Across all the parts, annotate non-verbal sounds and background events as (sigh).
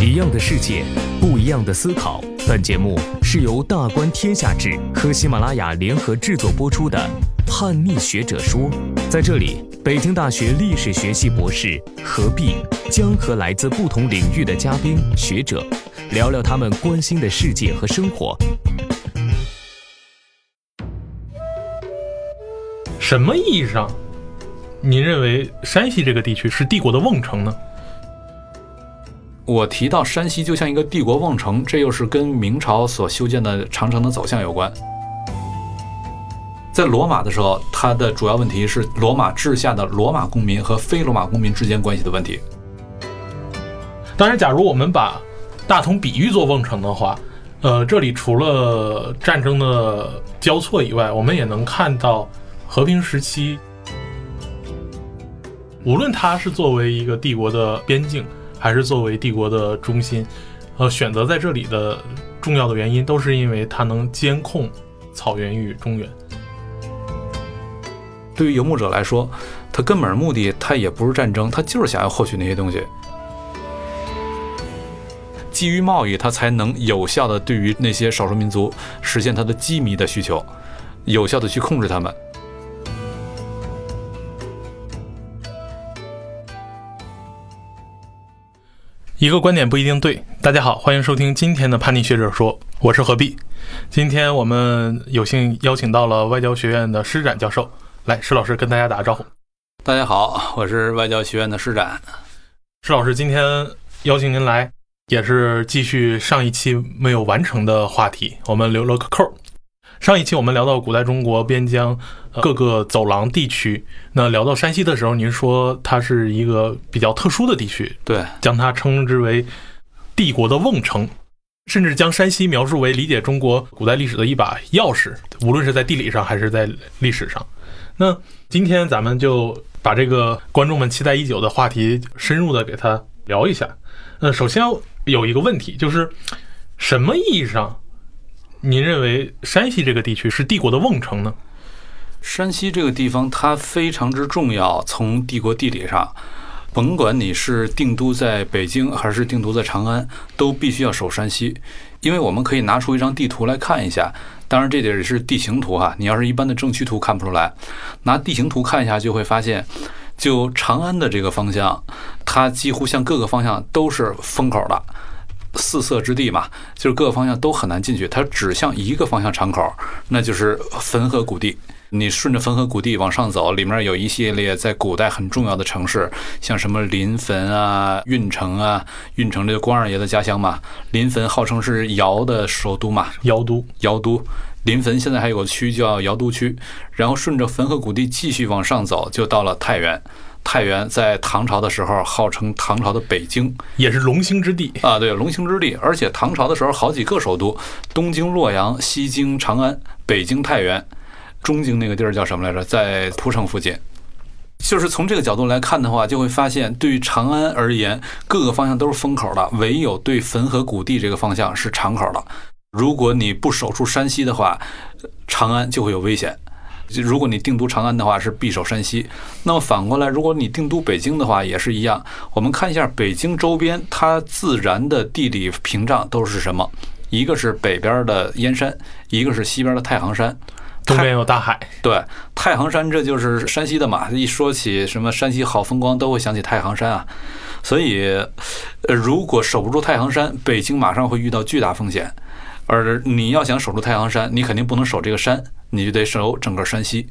一样的世界，不一样的思考。本节目是由大观天下志和喜马拉雅联合制作播出的《叛逆学者说》。在这里，北京大学历史学系博士何必将和来自不同领域的嘉宾学者聊聊他们关心的世界和生活。什么意义上，您认为山西这个地区是帝国的瓮城呢？我提到山西就像一个帝国瓮城，这又是跟明朝所修建的长城的走向有关。在罗马的时候，它的主要问题是罗马治下的罗马公民和非罗马公民之间关系的问题。当然，假如我们把大同比喻作瓮城的话，呃，这里除了战争的交错以外，我们也能看到和平时期，无论它是作为一个帝国的边境。还是作为帝国的中心，呃，选择在这里的重要的原因，都是因为它能监控草原与中原。对于游牧者来说，他根本目的他也不是战争，他就是想要获取那些东西。基于贸易，他才能有效的对于那些少数民族实现他的机密的需求，有效的去控制他们。一个观点不一定对。大家好，欢迎收听今天的叛逆学者说，我是何必。今天我们有幸邀请到了外交学院的施展教授，来，施老师跟大家打个招呼。大家好，我是外交学院的施展。施老师，今天邀请您来，也是继续上一期没有完成的话题，我们留了个扣。上一期我们聊到古代中国边疆各个走廊地区，那聊到山西的时候，您说它是一个比较特殊的地区，对，将它称之为帝国的瓮城，甚至将山西描述为理解中国古代历史的一把钥匙，无论是在地理上还是在历史上。那今天咱们就把这个观众们期待已久的话题深入的给他聊一下。呃，首先有一个问题，就是什么意义上？您认为山西这个地区是帝国的瓮城呢？山西这个地方它非常之重要，从帝国地理上，甭管你是定都在北京还是定都在长安，都必须要守山西。因为我们可以拿出一张地图来看一下，当然这点是地形图哈，你要是一般的政区图看不出来，拿地形图看一下就会发现，就长安的这个方向，它几乎向各个方向都是封口的。四色之地嘛，就是各个方向都很难进去，它只向一个方向敞口，那就是汾河谷地。你顺着汾河谷地往上走，里面有一系列在古代很重要的城市，像什么临汾啊、运城啊。运城这个关二爷的家乡嘛，临汾号称是尧的首都嘛，尧都，尧都。临汾现在还有个区叫尧都区，然后顺着汾河谷地继续往上走，就到了太原。太原在唐朝的时候号称唐朝的北京，也是龙兴之地啊。对，龙兴之地。而且唐朝的时候好几个首都：东京洛阳、西京长安、北京太原、中京那个地儿叫什么来着？在蒲城附近。就是从这个角度来看的话，就会发现，对于长安而言，各个方向都是封口的，唯有对汾河谷地这个方向是敞口的。如果你不守住山西的话，长安就会有危险。如果你定都长安的话，是必守山西。那么反过来，如果你定都北京的话，也是一样。我们看一下北京周边，它自然的地理屏障都是什么？一个是北边的燕山，一个是西边的太行山，东边有大海。对，太行山这就是山西的嘛。一说起什么山西好风光，都会想起太行山啊。所以，呃，如果守不住太行山，北京马上会遇到巨大风险。而你要想守住太行山，你肯定不能守这个山。你就得守整个山西，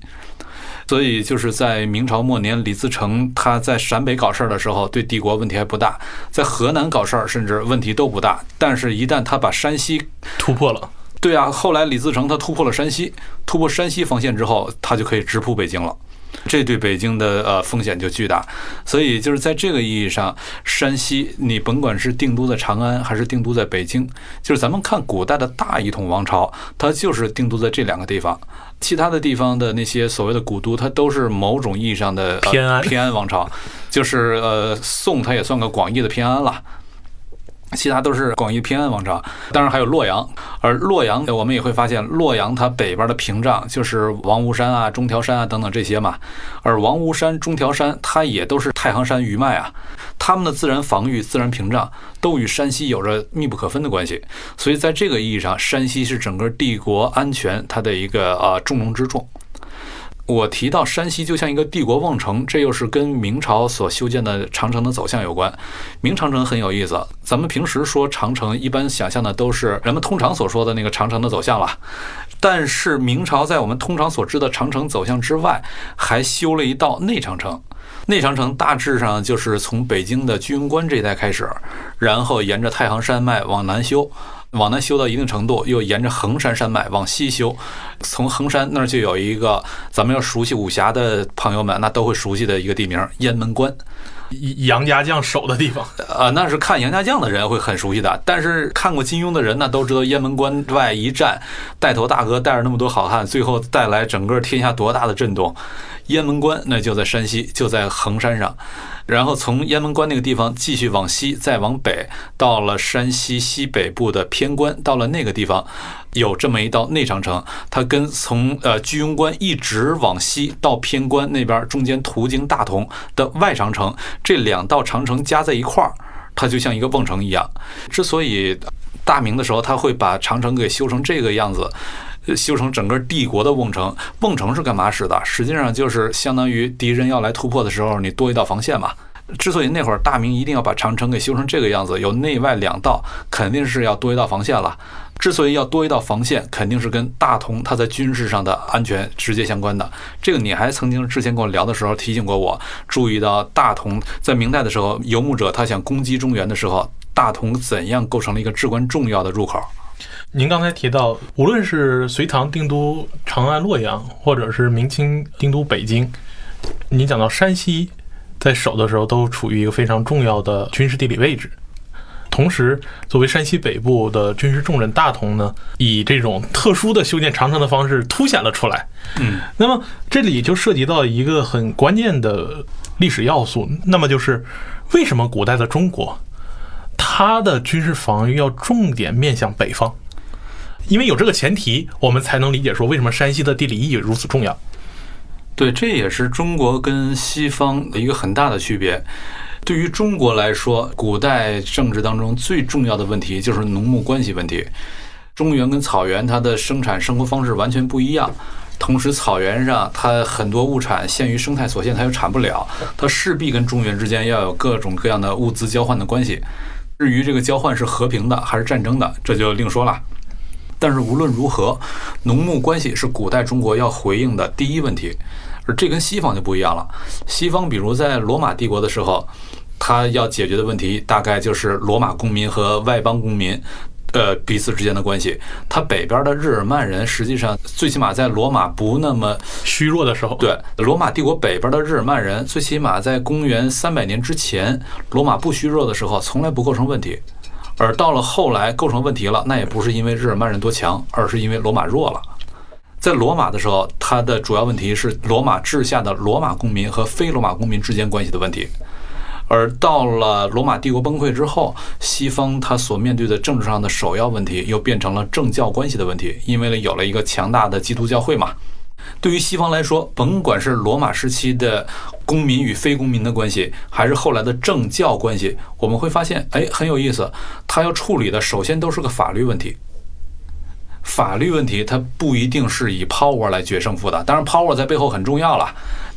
所以就是在明朝末年，李自成他在陕北搞事儿的时候，对帝国问题还不大；在河南搞事儿，甚至问题都不大。但是，一旦他把山西突破了，对啊，后来李自成他突破了山西，突破山西防线之后，他就可以直扑北京了。这对北京的呃风险就巨大，所以就是在这个意义上，山西你甭管是定都在长安还是定都在北京，就是咱们看古代的大一统王朝，它就是定都在这两个地方，其他的地方的那些所谓的古都，它都是某种意义上的偏安偏安王朝，就是呃宋它也算个广义的偏安了。其他都是广义平安王朝，当然还有洛阳。而洛阳，我们也会发现，洛阳它北边的屏障就是王屋山啊、中条山啊等等这些嘛。而王屋山、中条山，它也都是太行山余脉啊，它们的自然防御、自然屏障都与山西有着密不可分的关系。所以在这个意义上，山西是整个帝国安全它的一个呃重中之重。我提到山西就像一个帝国瓮城，这又是跟明朝所修建的长城的走向有关。明长城很有意思，咱们平时说长城，一般想象的都是人们通常所说的那个长城的走向了。但是明朝在我们通常所知的长城走向之外，还修了一道内长城。内长城大致上就是从北京的居庸关这一带开始，然后沿着太行山脉往南修。往南修到一定程度，又沿着衡山山脉往西修，从衡山那儿就有一个咱们要熟悉武侠的朋友们，那都会熟悉的一个地名——雁门关。杨家将守的地方，呃，那是看杨家将的人会很熟悉的。但是看过金庸的人，呢都知道雁门关外一战，带头大哥带着那么多好汉，最后带来整个天下多大的震动。雁门关那就在山西，就在衡山上。然后从雁门关那个地方继续往西，再往北，到了山西西北部的偏关，到了那个地方，有这么一道内长城，它跟从呃居庸关一直往西到偏关那边，中间途经大同的外长城，这两道长城加在一块儿，它就像一个瓮城一样。之所以大明的时候他会把长城给修成这个样子。修成整个帝国的瓮城，瓮城是干嘛使的？实际上就是相当于敌人要来突破的时候，你多一道防线嘛。之所以那会儿大明一定要把长城给修成这个样子，有内外两道，肯定是要多一道防线了。之所以要多一道防线，肯定是跟大同它在军事上的安全直接相关的。这个你还曾经之前跟我聊的时候提醒过我，注意到大同在明代的时候，游牧者他想攻击中原的时候，大同怎样构成了一个至关重要的入口。您刚才提到，无论是隋唐定都长安、洛阳，或者是明清定都北京，你讲到山西在守的时候，都处于一个非常重要的军事地理位置。同时，作为山西北部的军事重镇，大同呢，以这种特殊的修建长城的方式凸显了出来。嗯，那么这里就涉及到一个很关键的历史要素，那么就是为什么古代的中国，它的军事防御要重点面向北方？因为有这个前提，我们才能理解说为什么山西的地理意义如此重要。对，这也是中国跟西方的一个很大的区别。对于中国来说，古代政治当中最重要的问题就是农牧关系问题。中原跟草原，它的生产生活方式完全不一样。同时，草原上它很多物产限于生态所限，它又产不了，它势必跟中原之间要有各种各样的物资交换的关系。至于这个交换是和平的还是战争的，这就另说了。但是无论如何，农牧关系是古代中国要回应的第一问题，而这跟西方就不一样了。西方比如在罗马帝国的时候，他要解决的问题大概就是罗马公民和外邦公民，呃彼此之间的关系。他北边的日耳曼人，实际上最起码在罗马不那么虚弱的时候，对罗马帝国北边的日耳曼人，最起码在公元三百年之前，罗马不虚弱的时候，从来不构成问题。而到了后来构成问题了，那也不是因为日耳曼人多强，而是因为罗马弱了。在罗马的时候，它的主要问题是罗马治下的罗马公民和非罗马公民之间关系的问题。而到了罗马帝国崩溃之后，西方它所面对的政治上的首要问题又变成了政教关系的问题，因为呢有了一个强大的基督教会嘛。对于西方来说，甭管是罗马时期的公民与非公民的关系，还是后来的政教关系，我们会发现，哎，很有意思。它要处理的首先都是个法律问题。法律问题它不一定是以 power 来决胜负的，当然 power 在背后很重要了，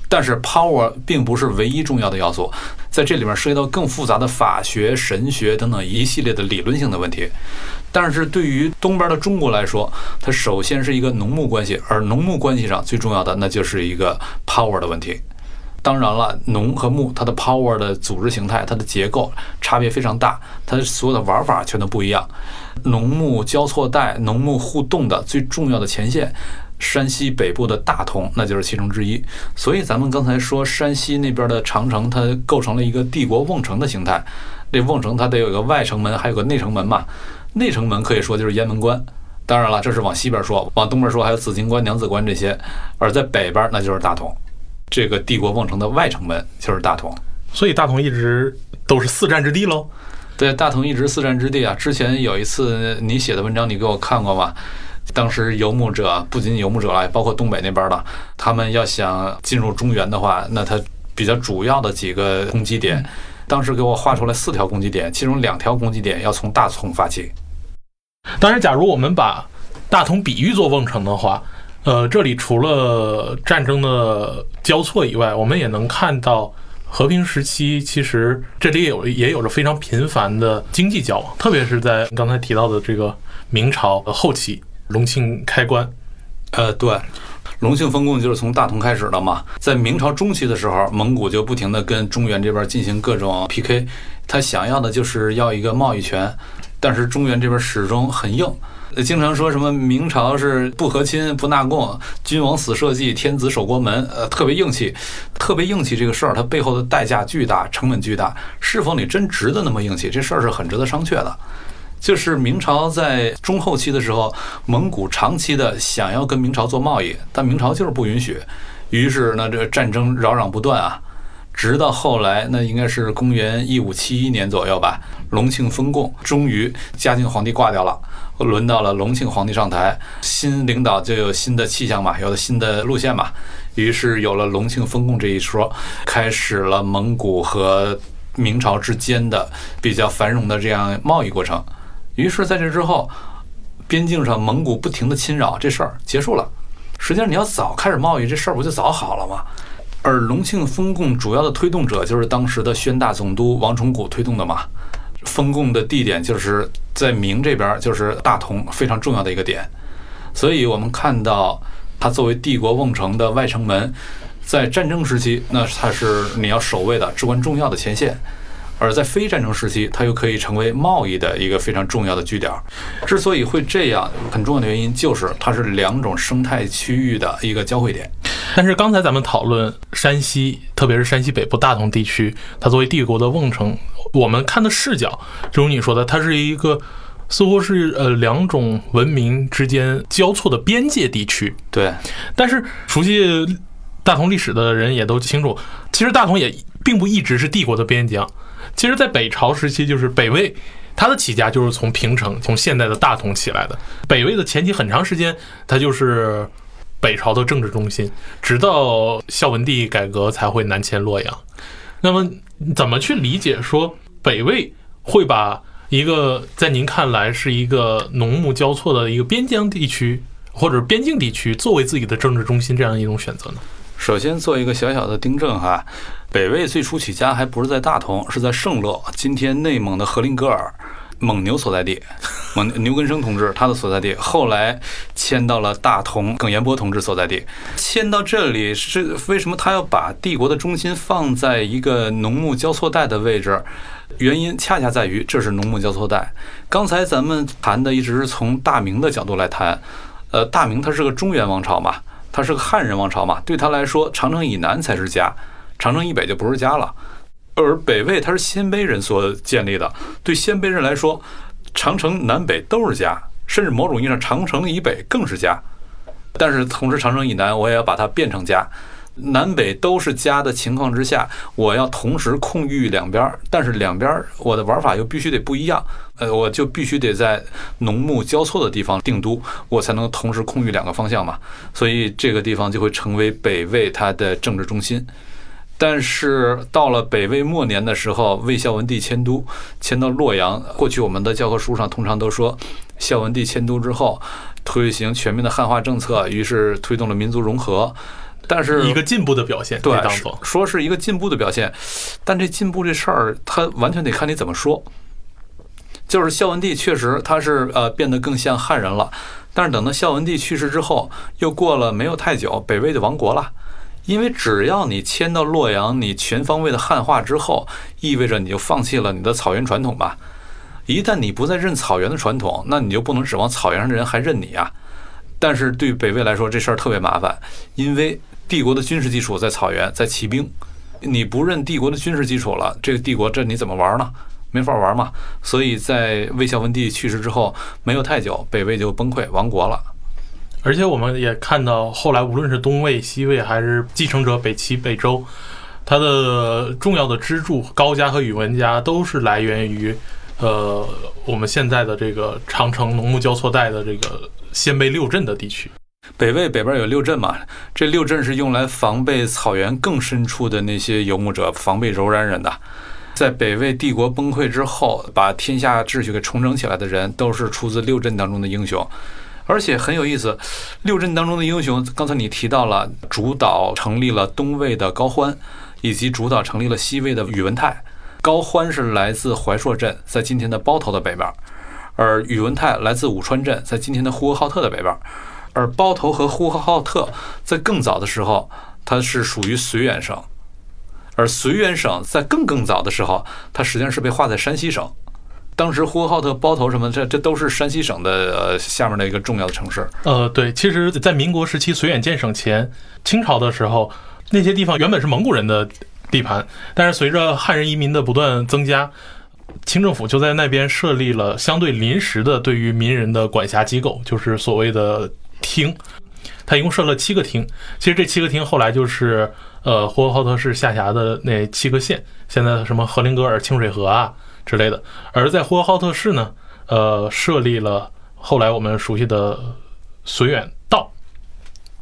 但是 power 并不是唯一重要的要素。在这里面涉及到更复杂的法学、神学等等一系列的理论性的问题。但是对于东边的中国来说，它首先是一个农牧关系，而农牧关系上最重要的那就是一个 power 的问题。当然了，农和牧它的 power 的组织形态、它的结构差别非常大，它所有的玩法全都不一样。农牧交错带、农牧互动的最重要的前线，山西北部的大同那就是其中之一。所以咱们刚才说山西那边的长城，它构成了一个帝国瓮城的形态。这瓮城它得有个外城门，还有个内城门嘛。内城门可以说就是雁门关，当然了，这是往西边说，往东边说还有紫荆关、娘子关这些，而在北边那就是大同，这个帝国瓮城的外城门就是大同，所以大同一直都是四战之地喽。对，大同一直四战之地啊。之前有一次你写的文章，你给我看过吗？当时游牧者不仅游牧者了，包括东北那边的，他们要想进入中原的话，那他比较主要的几个攻击点，当时给我画出来四条攻击点，其中两条攻击点要从大同发起。当然，假如我们把大同比喻做瓮城的话，呃，这里除了战争的交错以外，我们也能看到和平时期，其实这里也有也有着非常频繁的经济交往，特别是在刚才提到的这个明朝后期，隆庆开关，呃，对，隆庆封贡就是从大同开始的嘛。在明朝中期的时候，蒙古就不停的跟中原这边进行各种 PK，他想要的就是要一个贸易权，但是中原这边始终很硬。经常说什么明朝是不和亲不纳贡，君王死社稷，天子守国门，呃，特别硬气，特别硬气这个事儿，它背后的代价巨大，成本巨大，是否你真值得那么硬气？这事儿是很值得商榷的。就是明朝在中后期的时候，蒙古长期的想要跟明朝做贸易，但明朝就是不允许，于是呢，这战争扰攘不断啊，直到后来，那应该是公元一五七一年左右吧，隆庆封贡，终于嘉靖皇帝挂掉了。轮到了隆庆皇帝上台，新领导就有新的气象嘛，有了新的路线嘛，于是有了隆庆封贡这一说，开始了蒙古和明朝之间的比较繁荣的这样贸易过程。于是在这之后，边境上蒙古不停的侵扰，这事儿结束了。实际上你要早开始贸易，这事儿不就早好了吗？而隆庆封贡主要的推动者就是当时的宣大总督王崇古推动的嘛。封贡的地点就是在明这边，就是大同非常重要的一个点，所以我们看到它作为帝国瓮城的外城门，在战争时期，那它是你要守卫的至关重要的前线；而在非战争时期，它又可以成为贸易的一个非常重要的据点。之所以会这样，很重要的原因就是它是两种生态区域的一个交汇点。但是刚才咱们讨论山西，特别是山西北部大同地区，它作为帝国的瓮城，我们看的视角，正如你说的，它是一个似乎是呃两种文明之间交错的边界地区。对，但是熟悉大同历史的人也都清楚，其实大同也并不一直是帝国的边疆。其实，在北朝时期，就是北魏，它的起家就是从平城，从现代的大同起来的。北魏的前期很长时间，它就是。北朝的政治中心，直到孝文帝改革才会南迁洛阳。那么，怎么去理解说北魏会把一个在您看来是一个农牧交错的一个边疆地区或者边境地区作为自己的政治中心这样一种选择呢？首先做一个小小的订正哈，北魏最初起家还不是在大同，是在圣乐，今天内蒙的和林格尔。蒙牛所在地，(laughs) 蒙牛根生同志他的所在地，后来迁到了大同，耿彦波同志所在地。迁到这里是为什么？他要把帝国的中心放在一个农牧交错带的位置，原因恰恰在于这是农牧交错带。刚才咱们谈的一直是从大明的角度来谈，呃，大明它是个中原王朝嘛，它是个汉人王朝嘛，对他来说，长城以南才是家，长城以北就不是家了。而北魏它是鲜卑人所建立的，对鲜卑人来说，长城南北都是家，甚至某种意义上，长城以北更是家。但是同时，长城以南我也要把它变成家，南北都是家的情况之下，我要同时控御两边，但是两边我的玩法又必须得不一样。呃，我就必须得在农牧交错的地方定都，我才能同时控御两个方向嘛。所以这个地方就会成为北魏它的政治中心。但是到了北魏末年的时候，魏孝文帝迁都，迁到洛阳。过去我们的教科书上通常都说，孝文帝迁都之后，推行全面的汉化政策，于是推动了民族融合。但是一个进步的表现，对，说是一个进步的表现。但这进步这事儿，它完全得看你怎么说。就是孝文帝确实他是呃变得更像汉人了，但是等到孝文帝去世之后，又过了没有太久，北魏就亡国了。因为只要你迁到洛阳，你全方位的汉化之后，意味着你就放弃了你的草原传统吧。一旦你不再认草原的传统，那你就不能指望草原上的人还认你啊。但是对北魏来说，这事儿特别麻烦，因为帝国的军事基础在草原，在骑兵，你不认帝国的军事基础了，这个帝国这你怎么玩呢？没法玩嘛。所以在魏孝文帝去世之后，没有太久，北魏就崩溃亡国了。而且我们也看到，后来无论是东魏、西魏，还是继承者北齐、北周，它的重要的支柱高家和宇文家都是来源于呃，我们现在的这个长城农牧交错带的这个鲜卑六镇的地区。北魏北边有六镇嘛，这六镇是用来防备草原更深处的那些游牧者，防备柔然人的。在北魏帝国崩溃之后，把天下秩序给重整起来的人，都是出自六镇当中的英雄。而且很有意思，六镇当中的英雄，刚才你提到了主导成立了东魏的高欢，以及主导成立了西魏的宇文泰。高欢是来自怀朔镇，在今天的包头的北边；而宇文泰来自武川镇，在今天的呼和浩特的北边。而包头和呼和浩特在更早的时候，它是属于绥远省；而绥远省在更更早的时候，它实际上是被划在山西省。当时呼和浩特、包头什么，这这都是山西省的呃下面的一个重要的城市。呃，对，其实，在民国时期绥远建省前，清朝的时候，那些地方原本是蒙古人的地盘，但是随着汉人移民的不断增加，清政府就在那边设立了相对临时的对于民人的管辖机构，就是所谓的厅。他一共设了七个厅，其实这七个厅后来就是呃呼和浩特市下辖的那七个县，现在什么和林格尔、清水河啊。之类的，而在呼和浩特市呢，呃，设立了后来我们熟悉的绥远道，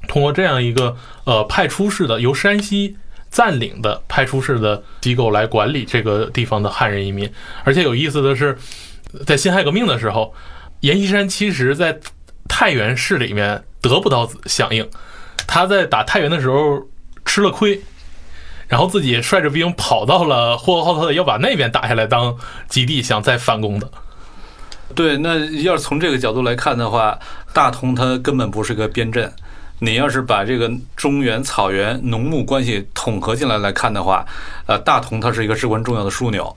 通过这样一个呃派出式的由山西占领的派出式的机构来管理这个地方的汉人移民。而且有意思的是，在辛亥革命的时候，阎锡山其实在太原市里面得不到响应，他在打太原的时候吃了亏。然后自己率着兵跑到了呼和浩特，要把那边打下来当基地，想再反攻的。对，那要是从这个角度来看的话，大同它根本不是个边镇。你要是把这个中原草原农牧关系统合进来来看的话，呃，大同它是一个至关重要的枢纽。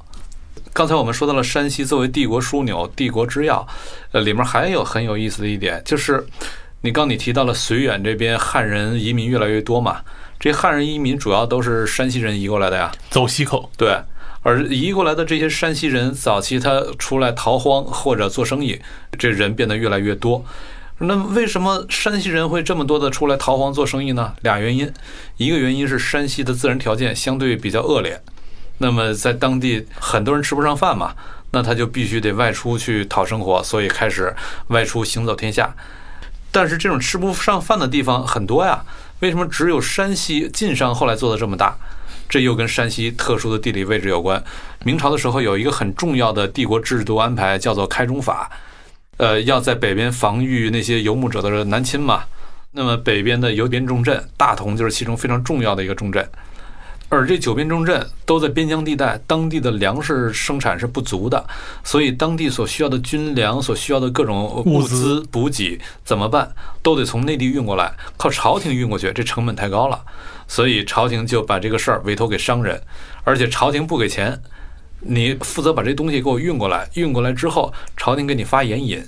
刚才我们说到了山西作为帝国枢纽、帝国之要，呃，里面还有很有意思的一点，就是你刚你提到了绥远这边汉人移民越来越多嘛。这汉人移民主要都是山西人移过来的呀，走西口。对，而移过来的这些山西人，早期他出来逃荒或者做生意，这人变得越来越多。那为什么山西人会这么多的出来逃荒做生意呢？俩原因，一个原因是山西的自然条件相对比较恶劣，那么在当地很多人吃不上饭嘛，那他就必须得外出去讨生活，所以开始外出行走天下。但是这种吃不上饭的地方很多呀。为什么只有山西晋商后来做的这么大？这又跟山西特殊的地理位置有关。明朝的时候有一个很重要的帝国制度安排，叫做开中法，呃，要在北边防御那些游牧者的南侵嘛。那么北边的游边重镇大同就是其中非常重要的一个重镇。而这九边重镇都在边疆地带，当地的粮食生产是不足的，所以当地所需要的军粮、所需要的各种物资补给怎么办？都得从内地运过来，靠朝廷运过去，这成本太高了，所以朝廷就把这个事儿委托给商人，而且朝廷不给钱，你负责把这东西给我运过来，运过来之后，朝廷给你发盐引，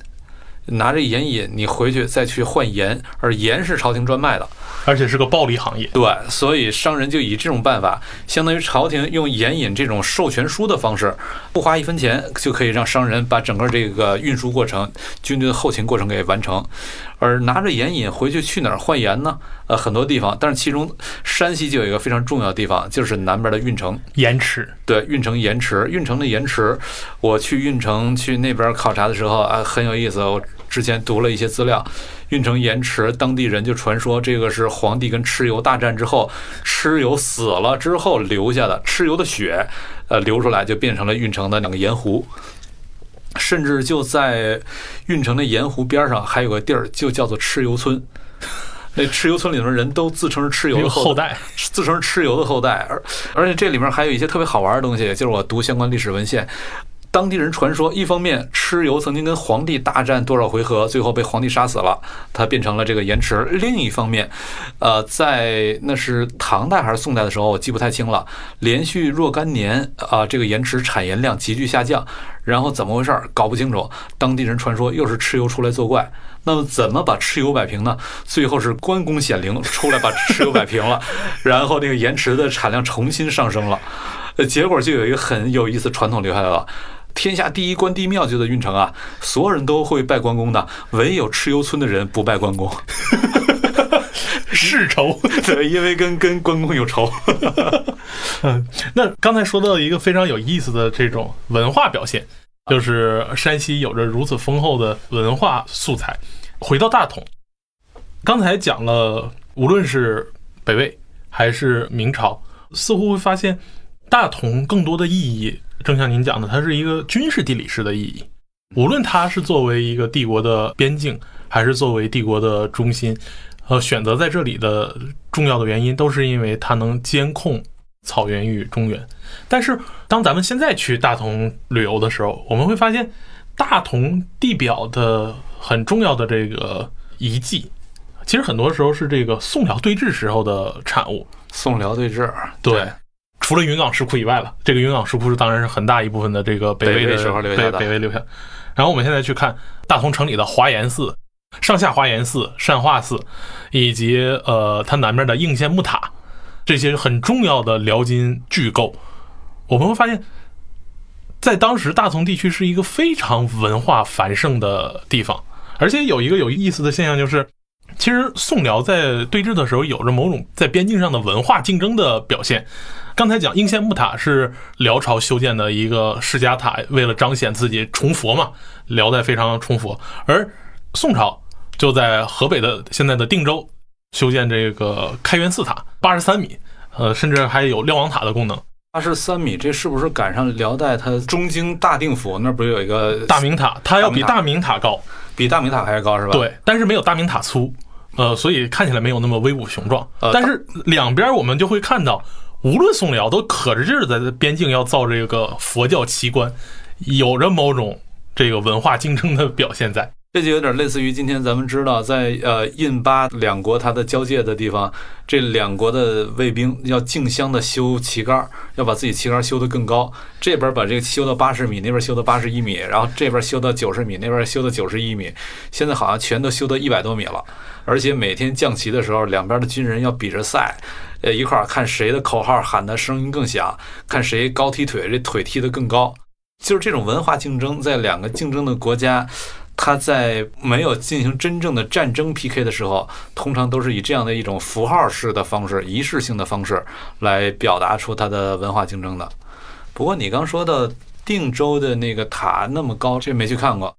拿着盐引你回去再去换盐，而盐是朝廷专卖的。而且是个暴利行业，对，所以商人就以这种办法，相当于朝廷用盐引这种授权书的方式，不花一分钱就可以让商人把整个这个运输过程、军队的后勤过程给完成。而拿着盐引回去去哪儿换盐呢？呃，很多地方，但是其中山西就有一个非常重要的地方，就是南边的运城盐池。对，运城盐池，运城的盐池，我去运城去那边考察的时候啊，很有意思。我之前读了一些资料。运城盐池，当地人就传说这个是皇帝跟蚩尤大战之后，蚩尤死了之后留下的蚩尤的血，呃，流出来就变成了运城的两个盐湖。甚至就在运城的盐湖边上，还有个地儿就叫做蚩尤村。那蚩尤村里面人都自称是蚩尤的后代，(laughs) 自称是蚩尤的后代。而而且这里面还有一些特别好玩的东西，就是我读相关历史文献。当地人传说，一方面蚩尤曾经跟皇帝大战多少回合，最后被皇帝杀死了，他变成了这个盐池；另一方面，呃，在那是唐代还是宋代的时候，我记不太清了，连续若干年啊，这个盐池产盐量急剧下降，然后怎么回事儿搞不清楚。当地人传说又是蚩尤出来作怪，那么怎么把蚩尤摆平呢？最后是关公显灵出来把蚩尤摆平了，(laughs) 然后那个盐池的产量重新上升了，呃，结果就有一个很有意思传统留下来了。天下第一关帝庙就在运城啊，所有人都会拜关公的，唯有蚩尤村的人不拜关公，世仇，(laughs) 对，因为跟跟关公有仇。(laughs) 嗯，那刚才说到一个非常有意思的这种文化表现，就是山西有着如此丰厚的文化素材。回到大同，刚才讲了，无论是北魏还是明朝，似乎会发现大同更多的意义，正像您讲的，它是一个军事地理式的意义。无论它是作为一个帝国的边境，还是作为帝国的中心，呃，选择在这里的重要的原因，都是因为它能监控草原与中原。但是，当咱们现在去大同旅游的时候，我们会发现，大同地表的很重要的这个遗迹，其实很多时候是这个宋辽对峙时候的产物。宋辽对峙，对，除了云冈石窟以外了，这个云冈石窟是当然是很大一部分的这个北魏的时候留下北的北魏留下。然后我们现在去看大同城里的华严寺、上下华严寺、善化寺，以及呃它南边的应县木塔，这些很重要的辽金巨构，我们会发现，在当时大同地区是一个非常文化繁盛的地方，而且有一个有意思的现象就是。其实宋辽在对峙的时候，有着某种在边境上的文化竞争的表现。刚才讲应县木塔是辽朝修建的一个释迦塔，为了彰显自己崇佛嘛，辽代非常崇佛。而宋朝就在河北的现在的定州修建这个开元寺塔，八十三米，呃，甚至还有瞭望塔的功能。八十三米，这是不是赶上辽代它中京大定府那不是有一个大明塔？它要比大明塔高，比大明塔还要高是吧？对，但是没有大明塔粗。呃，所以看起来没有那么威武雄壮，呃但是两边我们就会看到，无论宋辽都可着劲儿在边境要造这个佛教奇观，有着某种这个文化竞争的表现在。这就有点类似于今天咱们知道，在呃印巴两国它的交界的地方，这两国的卫兵要竞相的修旗杆，要把自己旗杆修得更高。这边把这个修到八十米，那边修到八十一米，然后这边修到九十米，那边修到九十一米，现在好像全都修到一百多米了。而且每天降旗的时候，两边的军人要比着赛，呃，一块儿看谁的口号喊的声音更响，看谁高踢腿，这腿踢得更高。就是这种文化竞争，在两个竞争的国家。他在没有进行真正的战争 PK 的时候，通常都是以这样的一种符号式的方式、仪式性的方式来表达出它的文化竞争的。不过你刚说的定州的那个塔那么高，这没去看过，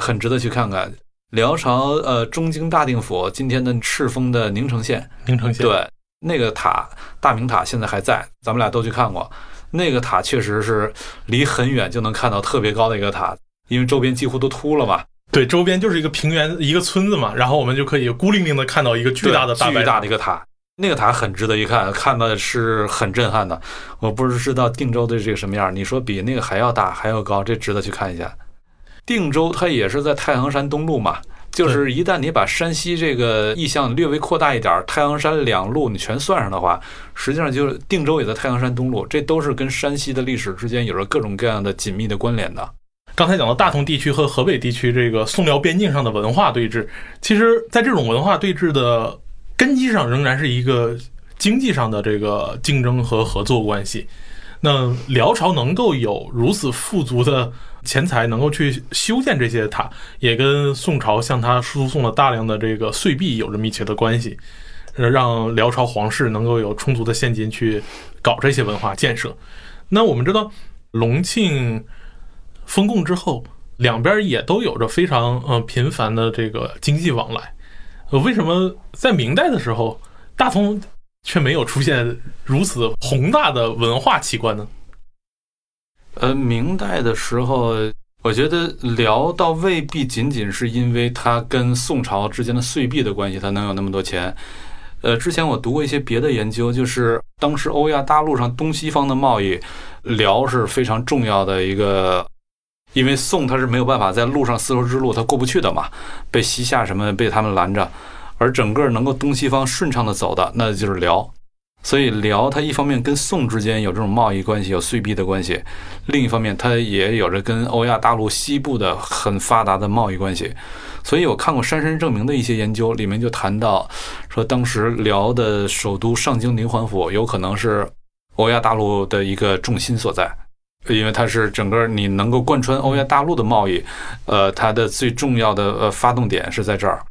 很值得去看看。辽朝呃中京大定府，今天的赤峰的宁城县，宁城县对那个塔大明塔现在还在，咱们俩都去看过。那个塔确实是离很远就能看到特别高的一个塔，因为周边几乎都秃了嘛。对，周边就是一个平原，一个村子嘛，然后我们就可以孤零零的看到一个巨大的巨大的一个塔。那个塔很值得一看，看的是很震撼的。我不知道定州的这个什么样，你说比那个还要大还要高，这值得去看一下。定州它也是在太行山东路嘛，就是一旦你把山西这个意向略微扩大一点，太行山两路你全算上的话，实际上就是定州也在太行山东路，这都是跟山西的历史之间有着各种各样的紧密的关联的。刚才讲到大同地区和河北地区这个宋辽边境上的文化对峙，其实在这种文化对峙的根基上，仍然是一个经济上的这个竞争和合作关系。那辽朝能够有如此富足的钱财，能够去修建这些塔，也跟宋朝向他输送了大量的这个岁币有着密切的关系，让辽朝皇室能够有充足的现金去搞这些文化建设。那我们知道，隆庆。封贡之后，两边也都有着非常呃频繁的这个经济往来。呃，为什么在明代的时候，大同却没有出现如此宏大的文化奇观呢？呃，明代的时候，我觉得辽倒未必仅仅是因为它跟宋朝之间的岁币的关系，它能有那么多钱。呃，之前我读过一些别的研究，就是当时欧亚大陆上东西方的贸易，辽是非常重要的一个。因为宋他是没有办法在路上丝绸之路他过不去的嘛，被西夏什么被他们拦着，而整个能够东西方顺畅的走的那就是辽，所以辽它一方面跟宋之间有这种贸易关系，有岁币的关系，另一方面它也有着跟欧亚大陆西部的很发达的贸易关系，所以我看过山神证明的一些研究，里面就谈到说当时辽的首都上京宁桓府有可能是欧亚大陆的一个重心所在。因为它是整个你能够贯穿欧亚大陆的贸易，呃，它的最重要的呃发动点是在这儿。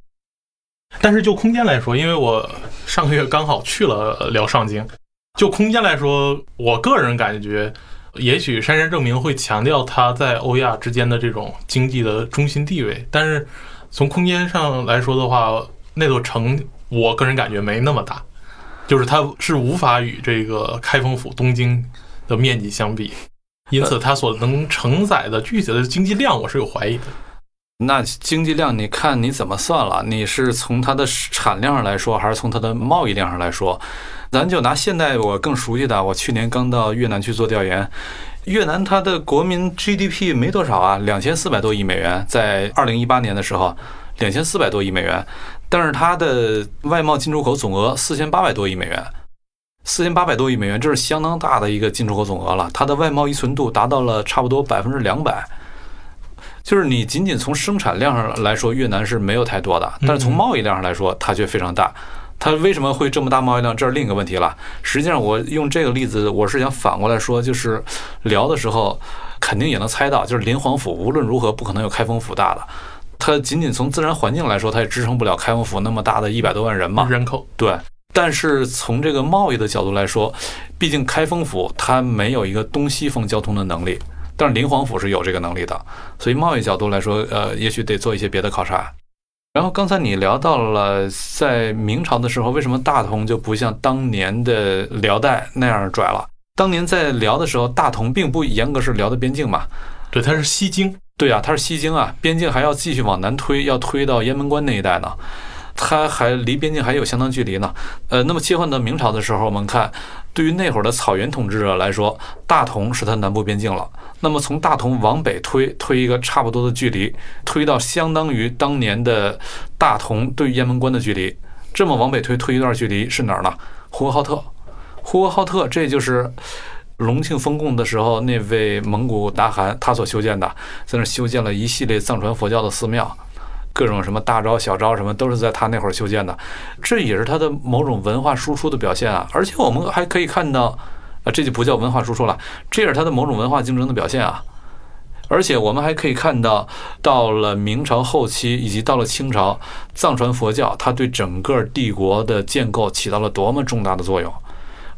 但是就空间来说，因为我上个月刚好去了辽上京，就空间来说，我个人感觉也许山山证明会强调它在欧亚之间的这种经济的中心地位，但是从空间上来说的话，那座城我个人感觉没那么大，就是它是无法与这个开封府东京的面积相比，因此它所能承载的具体的经济量，我是有怀疑的。那经济量你看你怎么算了？你是从它的产量上来说，还是从它的贸易量上来说？咱就拿现在我更熟悉的，我去年刚到越南去做调研，越南它的国民 GDP 没多少啊，两千四百多亿美元，在二零一八年的时候，两千四百多亿美元，但是它的外贸进出口总额四千八百多亿美元，四千八百多亿美元，这是相当大的一个进出口总额了，它的外贸依存度达到了差不多百分之两百。就是你仅仅从生产量上来说，越南是没有太多的，但是从贸易量上来说，它却非常大。它为什么会这么大贸易量？这是另一个问题了。实际上，我用这个例子，我是想反过来说，就是聊的时候，肯定也能猜到，就是林皇府无论如何不可能有开封府大的。它仅仅从自然环境来说，它也支撑不了开封府那么大的一百多万人嘛。人口对，但是从这个贸易的角度来说，毕竟开封府它没有一个东西方交通的能力。但是林皇府是有这个能力的，所以贸易角度来说，呃，也许得做一些别的考察。然后刚才你聊到了，在明朝的时候，为什么大同就不像当年的辽代那样拽了？当年在辽的时候，大同并不严格是辽的边境嘛？对，它是西京。对啊，它是西京啊，边境还要继续往南推，要推到雁门关那一带呢。它还离边境还有相当距离呢。呃，那么切换到明朝的时候，我们看，对于那会儿的草原统治者来说，大同是它南部边境了。那么从大同往北推，推一个差不多的距离，推到相当于当年的大同对雁门关的距离。这么往北推，推一段距离是哪儿呢？呼和浩特。呼和浩特，这就是隆庆封贡的时候那位蒙古达汗他所修建的，在那儿修建了一系列藏传佛教的寺庙。各种什么大招、小招什么，都是在他那会儿修建的，这也是他的某种文化输出的表现啊！而且我们还可以看到，啊，这就不叫文化输出了，这也是他的某种文化竞争的表现啊！而且我们还可以看到，到了明朝后期以及到了清朝，藏传佛教它对整个帝国的建构起到了多么重大的作用，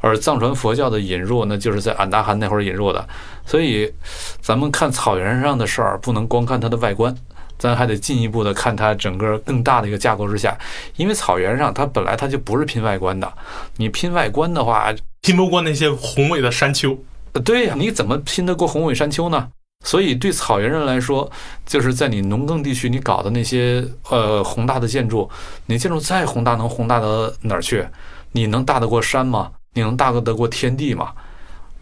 而藏传佛教的引入，那就是在俺答汗那会儿引入的。所以，咱们看草原上的事儿，不能光看它的外观。咱还得进一步的看它整个更大的一个架构之下，因为草原上它本来它就不是拼外观的，你拼外观的话，拼不过那些宏伟的山丘。对呀，你怎么拼得过宏伟山丘呢？所以对草原人来说，就是在你农耕地区你搞的那些呃宏大的建筑，你建筑再宏大能宏大到哪儿去？你能大得过山吗？你能大得过天地吗？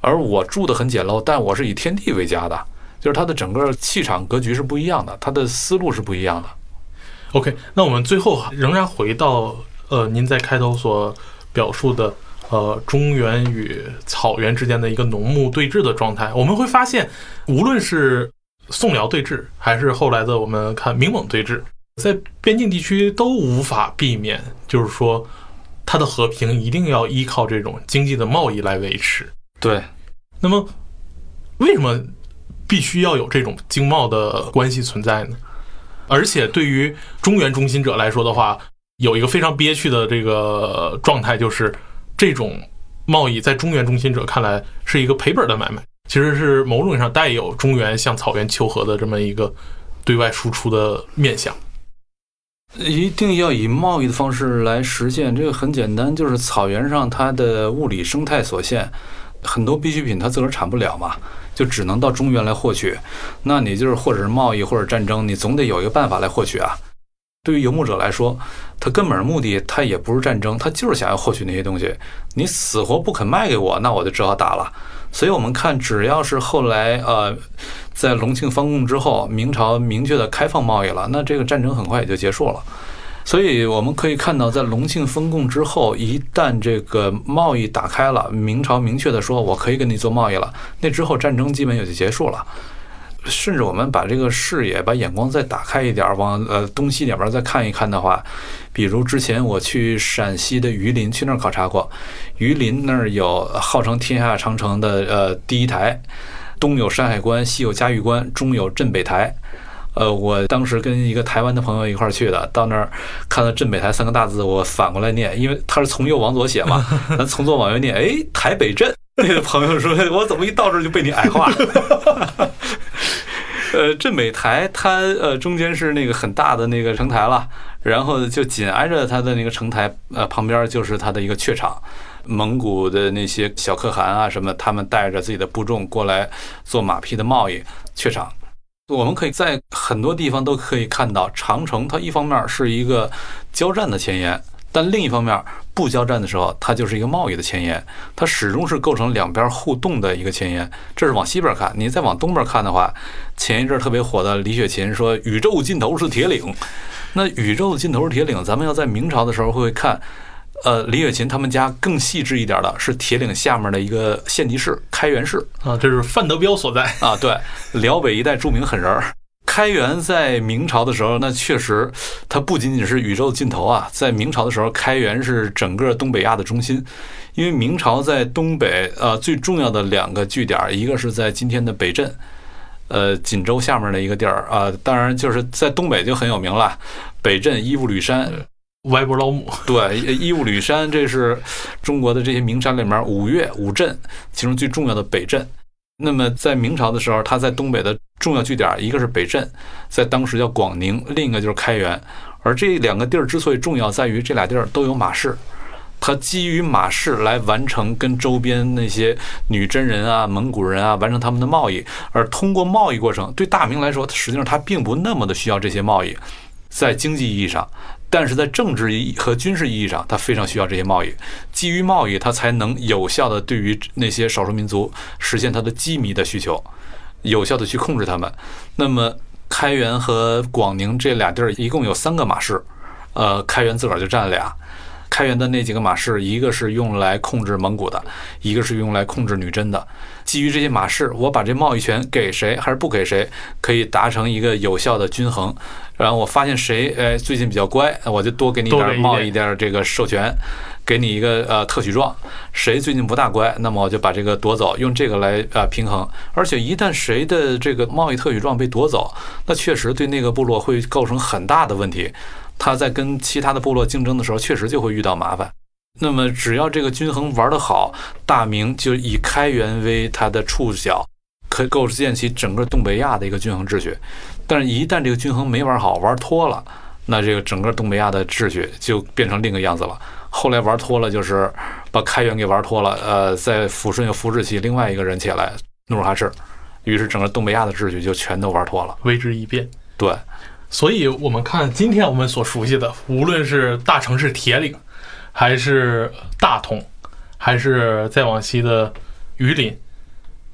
而我住的很简陋，但我是以天地为家的。就是它的整个气场格局是不一样的，它的思路是不一样的。OK，那我们最后仍然回到呃，您在开头所表述的呃中原与草原之间的一个农牧对峙的状态，我们会发现，无论是宋辽对峙，还是后来的我们看明蒙对峙，在边境地区都无法避免，就是说它的和平一定要依靠这种经济的贸易来维持。对，那么为什么？必须要有这种经贸的关系存在呢，而且对于中原中心者来说的话，有一个非常憋屈的这个状态，就是这种贸易在中原中心者看来是一个赔本的买卖，其实是某种意义上带有中原向草原求和的这么一个对外输出的面向。一定要以贸易的方式来实现，这个很简单，就是草原上它的物理生态所限，很多必需品它自个儿产不了嘛。就只能到中原来获取，那你就是或者是贸易或者战争，你总得有一个办法来获取啊。对于游牧者来说，他根本目的他也不是战争，他就是想要获取那些东西。你死活不肯卖给我，那我就只好打了。所以我们看，只要是后来呃，在隆庆方贡之后，明朝明确的开放贸易了，那这个战争很快也就结束了。所以我们可以看到，在隆庆封贡之后，一旦这个贸易打开了，明朝明确的说我可以跟你做贸易了，那之后战争基本也就结束了。甚至我们把这个视野、把眼光再打开一点，往呃东西两边再看一看的话，比如之前我去陕西的榆林去那儿考察过，榆林那儿有号称天下长城的呃第一台，东有山海关，西有嘉峪关，中有镇北台。呃，我当时跟一个台湾的朋友一块儿去的，到那儿看到“镇北台”三个大字，我反过来念，因为它是从右往左写嘛，(laughs) 咱从左往右念，哎，台北镇。那个朋友说：“我怎么一到这儿就被你矮化？”呃，镇北台它呃中间是那个很大的那个城台了，然后就紧挨着它的那个城台，呃旁边就是它的一个榷场。蒙古的那些小可汗啊什么，他们带着自己的部众过来做马匹的贸易。榷场，我们可以在很多地方都可以看到，长城它一方面是一个交战的前沿。但另一方面，不交战的时候，它就是一个贸易的前沿，它始终是构成两边互动的一个前沿。这是往西边看，你再往东边看的话，前一阵特别火的李雪琴说：“宇宙尽头是铁岭。”那宇宙的尽头是铁岭，咱们要在明朝的时候会看，呃，李雪琴他们家更细致一点的是铁岭下面的一个县级市开元市啊，这是范德彪所在啊，对，辽北一带著名狠人儿。开元在明朝的时候，那确实，它不仅仅是宇宙尽头啊。在明朝的时候，开元是整个东北亚的中心，因为明朝在东北呃最重要的两个据点，一个是在今天的北镇，呃锦州下面的一个地儿啊，当然就是在东北就很有名了，北镇伊布吕山，歪脖老母。对，伊布吕山这是中国的这些名山里面五岳五镇其中最重要的北镇。那么在明朝的时候，它在东北的重要据点，一个是北镇，在当时叫广宁，另一个就是开元。而这两个地儿之所以重要，在于这俩地儿都有马市，它基于马市来完成跟周边那些女真人啊、蒙古人啊完成他们的贸易。而通过贸易过程，对大明来说，实际上它并不那么的需要这些贸易，在经济意义上。但是在政治意义和军事意义上，它非常需要这些贸易。基于贸易，它才能有效的对于那些少数民族实现它的机密的需求，有效的去控制他们。那么，开元和广宁这俩地儿一共有三个马市，呃，开元自个儿就占了俩。开元的那几个马市，一个是用来控制蒙古的，一个是用来控制女真的。基于这些马市，我把这贸易权给谁还是不给谁，可以达成一个有效的均衡。然后我发现谁哎最近比较乖，我就多给你一点贸易一点这个授权，给你一个呃特许状。谁最近不大乖，那么我就把这个夺走，用这个来呃平衡。而且一旦谁的这个贸易特许状被夺走，那确实对那个部落会构成很大的问题。他在跟其他的部落竞争的时候，确实就会遇到麻烦。那么，只要这个均衡玩得好，大明就以开元为他的触角，可构建起整个东北亚的一个均衡秩序。但是，一旦这个均衡没玩好，玩脱了，那这个整个东北亚的秩序就变成另一个样子了。后来玩脱了，就是把开元给玩脱了。呃，在抚顺又扶持起另外一个人起来，努尔哈赤，于是整个东北亚的秩序就全都玩脱了，为之一变。对，所以我们看今天我们所熟悉的，无论是大城市铁岭。还是大同，还是再往西的榆林，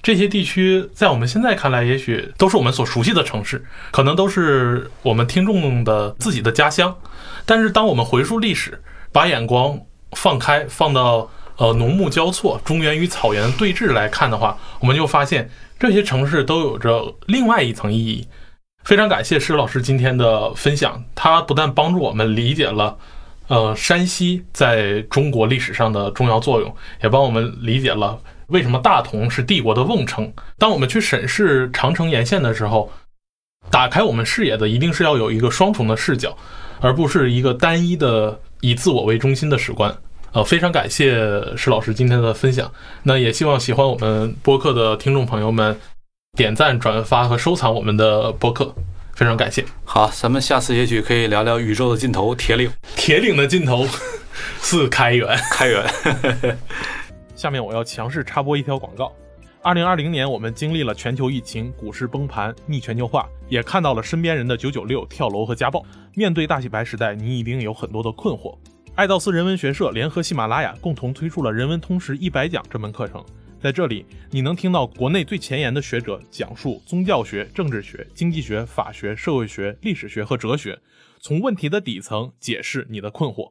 这些地区在我们现在看来，也许都是我们所熟悉的城市，可能都是我们听众的自己的家乡。但是，当我们回溯历史，把眼光放开，放到呃农牧交错、中原与草原对峙来看的话，我们就发现这些城市都有着另外一层意义。非常感谢施老师今天的分享，他不但帮助我们理解了。呃，山西在中国历史上的重要作用，也帮我们理解了为什么大同是帝国的瓮城。当我们去审视长城沿线的时候，打开我们视野的一定是要有一个双重的视角，而不是一个单一的以自我为中心的史观。呃，非常感谢施老师今天的分享。那也希望喜欢我们播客的听众朋友们点赞、转发和收藏我们的播客。非常感谢。好，咱们下次也许可以聊聊宇宙的尽头——铁岭。铁岭的尽头 (laughs) 是开源，开源。(laughs) 下面我要强势插播一条广告。二零二零年，我们经历了全球疫情、股市崩盘、逆全球化，也看到了身边人的九九六、跳楼和家暴。面对大洗牌时代，你一定有很多的困惑。爱道斯人文学社联合喜马拉雅共同推出了《人文通识一百讲》这门课程。在这里，你能听到国内最前沿的学者讲述宗教学、政治学、经济学、法学、社会学、历史学和哲学，从问题的底层解释你的困惑。